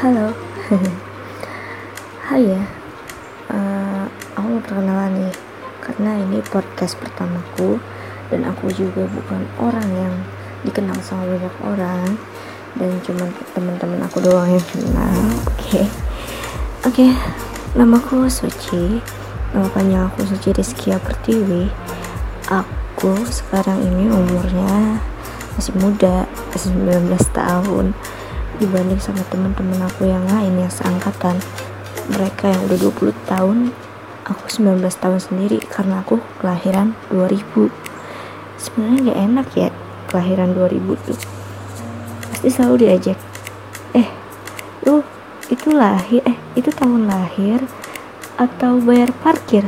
Halo. Hai ya. Uh, Aku mau perkenalan nih. Karena ini podcast pertamaku Dan aku juga bukan orang yang dikenal sama banyak orang Dan cuma teman-teman aku doang yang kenal. Oke. Okay. Oke. Okay. Namaku Suci. Nama panjang aku Suci Rizkia Pertiwi. Aku sekarang ini umurnya masih muda masih 19 tahun dibanding sama teman-teman aku yang lain yang seangkatan. Mereka yang udah 20 tahun aku 19 tahun sendiri karena aku kelahiran 2000 sebenarnya gak enak ya kelahiran 2000 tuh. Pasti selalu diajak eh lu itu lahir eh itu tahun lahir atau bayar parkir?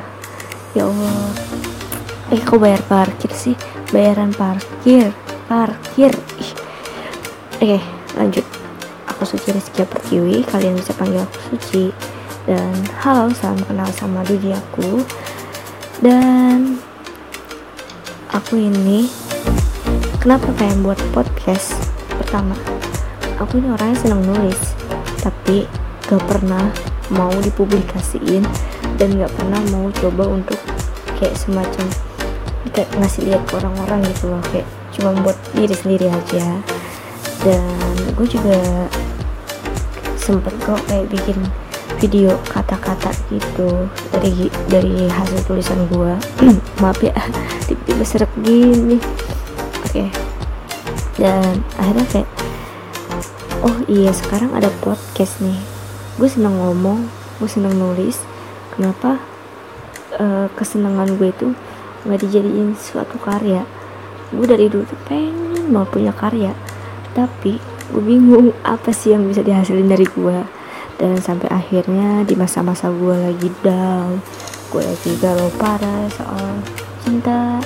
Ya Allah. Eh kok bayar parkir sih? Bayaran parkir parkir. Oke lanjut aku Suci Rizky Pertiwi kalian bisa panggil aku Suci. Dan halo salam kenal sama diri aku. Dan aku ini kenapa pengen buat podcast? Pertama aku ini orangnya senang nulis. Tapi gak pernah mau dipublikasiin dan gak pernah mau coba untuk kayak semacam kayak ngasih lihat ke orang-orang gitu loh. Kayak cuma buat diri sendiri aja. Dan gue juga sempet kok kayak bikin video kata-kata gitu dari dari hasil tulisan gua. Maaf ya tiba-tiba serak gini. Oke. Okay. dan akhirnya kayak oh iya sekarang ada podcast nih. Gue seneng ngomong gue seneng nulis. Kenapa uh, kesenangan gue itu nggak dijadiin suatu karya? Gue dari dulu tuh pengen mau punya karya. Tapi gue bingung apa sih yang bisa dihasilin dari gue dan sampai akhirnya di masa-masa gue lagi down gue lagi galau parah soal cinta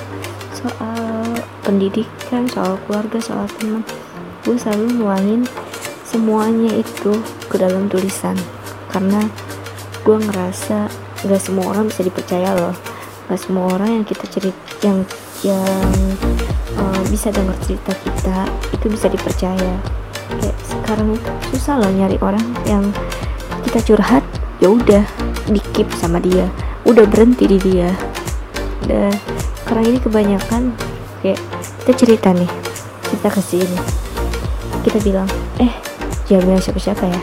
soal pendidikan soal keluarga soal teman. Gue selalu nuangin semuanya itu ke dalam tulisan. Karena gue ngerasa gak semua orang bisa dipercaya loh. Gak semua orang yang kita cerita yang yang uh, bisa dengar cerita kita itu bisa dipercaya kayak sekarang susah loh nyari orang yang kita curhat ya udah di keep sama dia. Udah berhenti di dia. Dan sekarang ini kebanyakan kayak kita cerita nih kita ke sini kita bilang eh jangan siapa-siapa ya?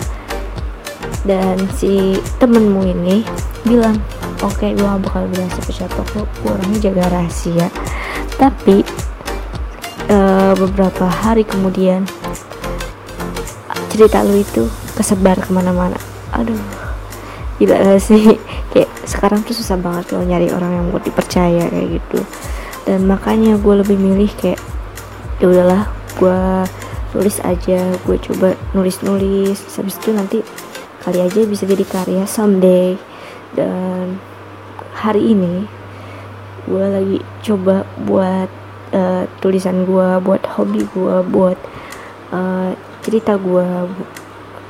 Dan si temenmu ini bilang oke okay, gue bakal bilang siapa-siapa kok orangnya jaga rahasia. Tapi uh, beberapa hari kemudian cerita lu itu kesebar ke mana-mana. Aduh gila gak sih? Kayak sekarang tuh susah banget loh nyari orang yang buat dipercaya kayak gitu. Dan makanya gue lebih milih kayak ya udahlah gue nulis aja gue coba nulis-nulis. Habis itu nanti kali aja bisa jadi karya someday. Dan hari ini gue lagi coba buat uh, tulisan gue buat hobi gue buat uh, cerita gue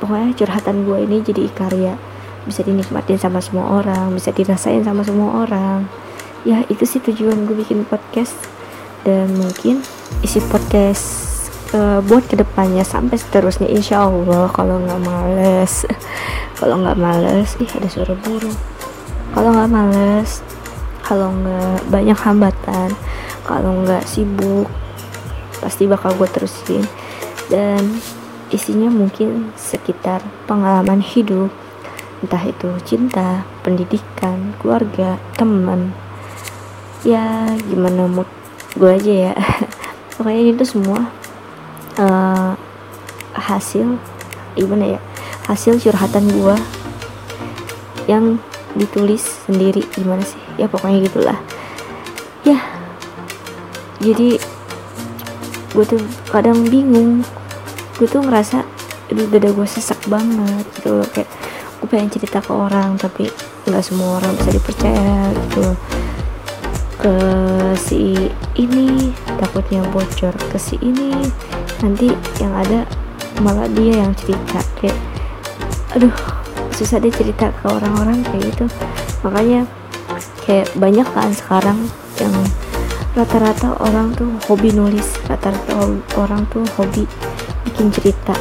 pokoknya curhatan gue ini jadi karya bisa dinikmatin sama semua orang bisa dirasain sama semua orang. Ya itu sih tujuan gue bikin podcast. Dan mungkin isi podcast uh, buat ke depannya sampai seterusnya insya Allah kalau nggak males. Kalau nggak males ih ada suara burung. Kalau nggak males kalau nggak banyak hambatan kalau nggak sibuk pasti bakal gue terusin. Dan isinya mungkin sekitar pengalaman hidup. Entah itu cinta, pendidikan, keluarga, teman. Ya gimana mood gue aja ya. Pokoknya itu semua uh, hasil gimana ya hasil curhatan gue yang ditulis sendiri gimana sih? Ya pokoknya gitulah. Ya jadi gue tuh kadang bingung gue tuh ngerasa aduh dada gue sesak banget gitu loh. Kayak gue pengen cerita ke orang tapi nggak semua orang bisa dipercaya gitu loh. Ke si ini takutnya bocor ke si ini nanti yang ada malah dia yang cerita. Kayak aduh susah deh cerita ke orang-orang kayak gitu. Makanya kayak banyak kan sekarang yang rata-rata orang tuh hobi nulis rata-rata orang tuh hobi bikin cerita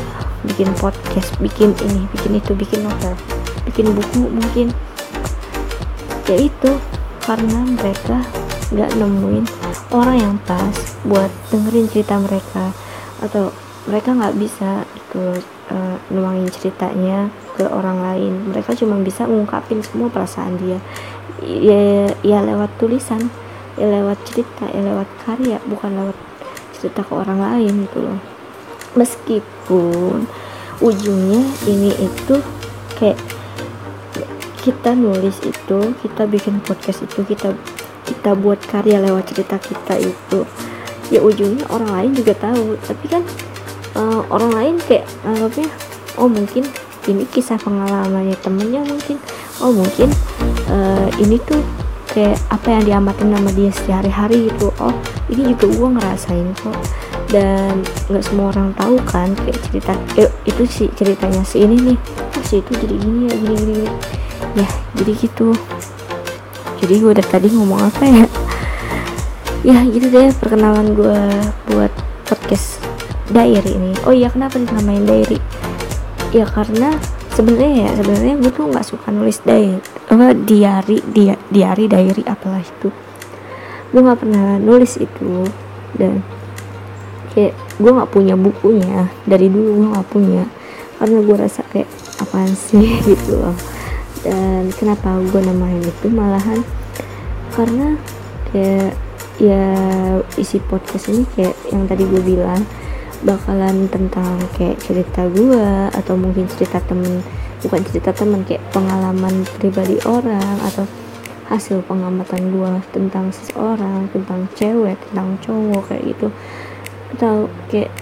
bikin podcast bikin ini bikin itu bikin novel bikin buku mungkin. Ya itu karena mereka nggak nemuin orang yang pas buat dengerin cerita mereka. Atau mereka nggak bisa itu uh, nuangin ceritanya ke orang lain. Mereka cuma bisa ngungkapin semua perasaan dia. Ya ya lewat tulisan ya lewat cerita ya lewat karya bukan lewat cerita ke orang lain gitu loh meskipun ujungnya ini itu kayak kita nulis itu kita bikin podcast itu kita kita buat karya lewat cerita kita itu ya ujungnya orang lain juga tahu. Tapi kan uh, orang lain kayak anggapnya oh mungkin ini kisah pengalamannya temennya mungkin. Oh mungkin uh, ini tuh kayak apa yang diamatin nama dia sehari-hari gitu oh ini juga gue ngerasain kok dan nggak semua orang tahu kan kayak cerita eh, itu sih ceritanya si ini nih. Oh si itu jadi gini ya gini gini, ya jadi gitu. Jadi gue dari tadi ngomong apa ya? Ya gitu deh perkenalan gue buat podcast diary ini. Oh iya kenapa dinamain diary? Ya karena sebenarnya ya sebenarnya gue tuh nggak suka nulis diary apa diary dia diary diary apalah itu. Gue nggak pernah nulis itu. Dan kayak gue nggak punya bukunya. Dari dulu gue nggak punya. Karena gue rasa kayak apaan sih? Gitu loh. Dan kenapa gue namain itu malahan karena kayak ya isi podcast ini kayak yang tadi gue bilang bakalan tentang kayak cerita gue atau mungkin cerita temen bukan cerita temen kayak pengalaman pribadi orang atau hasil pengamatan gue tentang seseorang tentang cewek tentang cowok kayak gitu atau kayak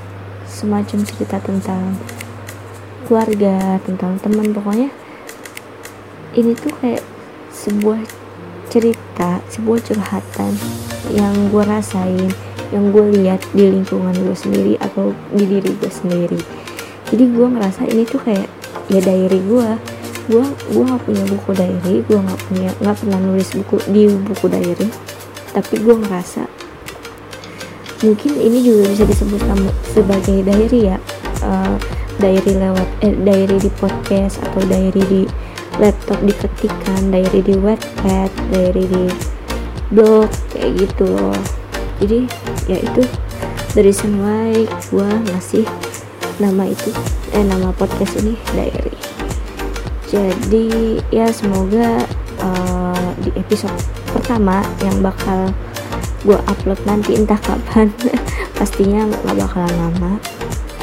semacam cerita tentang keluarga tentang teman pokoknya ini tuh kayak sebuah cerita sebuah curhatan yang gue rasain yang gue lihat di lingkungan gue sendiri atau di diri gue sendiri. Jadi gue ngerasa ini tuh kayak ya diary gue gue gue gak punya buku diary gue nggak punya nggak pernah nulis buku di buku diary tapi gue ngerasa mungkin ini juga bisa disebut sebagai diary ya. Uh, diary lewat eh, diary di podcast atau diary di laptop diketikan diary di webpad diary di blog kayak gitu loh. Jadi ya itu the reason why gue nama itu eh nama podcast ini diary. Jadi ya semoga uh, di episode pertama yang bakal gue upload nanti entah kapan. Pastinya nggak bakalan lama.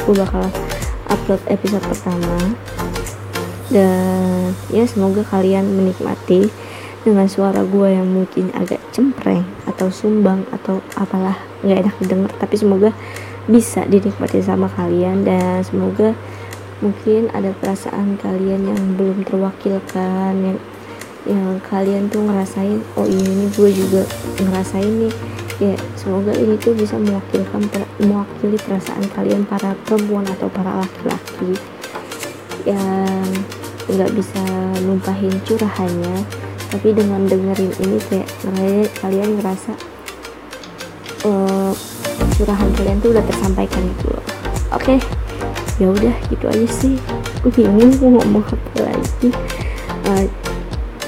Gue bakal upload episode pertama. Dan ya semoga kalian menikmati dengan suara gue yang mungkin agak cempreng atau sumbang atau apalah nggak enak didengar. Tapi semoga bisa dinikmati sama kalian dan semoga mungkin ada perasaan kalian yang belum terwakilkan yang yang kalian tuh ngerasain oh iya ini gue juga ngerasain nih. Ya semoga ini tuh bisa mewakilkan mewakili perasaan kalian para perempuan atau para laki-laki yang nggak bisa numpahin curahannya. Tapi dengan dengerin ini kayak kalian ngerasa uh, curahan kalian tuh udah tersampaikan gitu loh. Oke okay. ya udah gitu aja sih. Gue bingung mau ngomong apa lagi. Uh,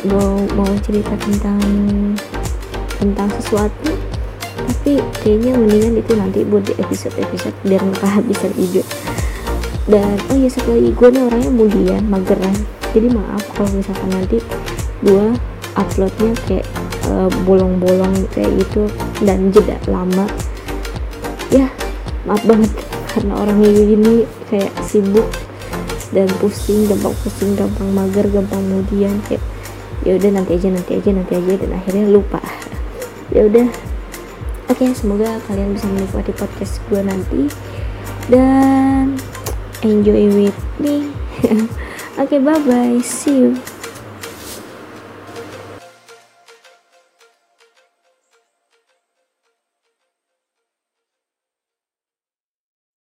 mau mau cerita tentang tentang sesuatu tapi kayaknya mendingan itu nanti buat di episode-episode biar nggak kehabisan ide. Dan oh ya satu lagi gue nih orangnya mudian mageran jadi maaf kalau misalkan nanti gue uploadnya kayak uh, bolong-bolong kayak gitu dan jeda lama. Ya maaf banget karena orang ini kayak sibuk dan pusing gampang pusing gampang mager gampang kemudian kayak ya udah nanti aja nanti aja nanti aja. Dan akhirnya lupa. Ya udah. Oke okay, semoga kalian bisa menikmati podcast gue nanti. Dan enjoy with me. Okay bye bye see you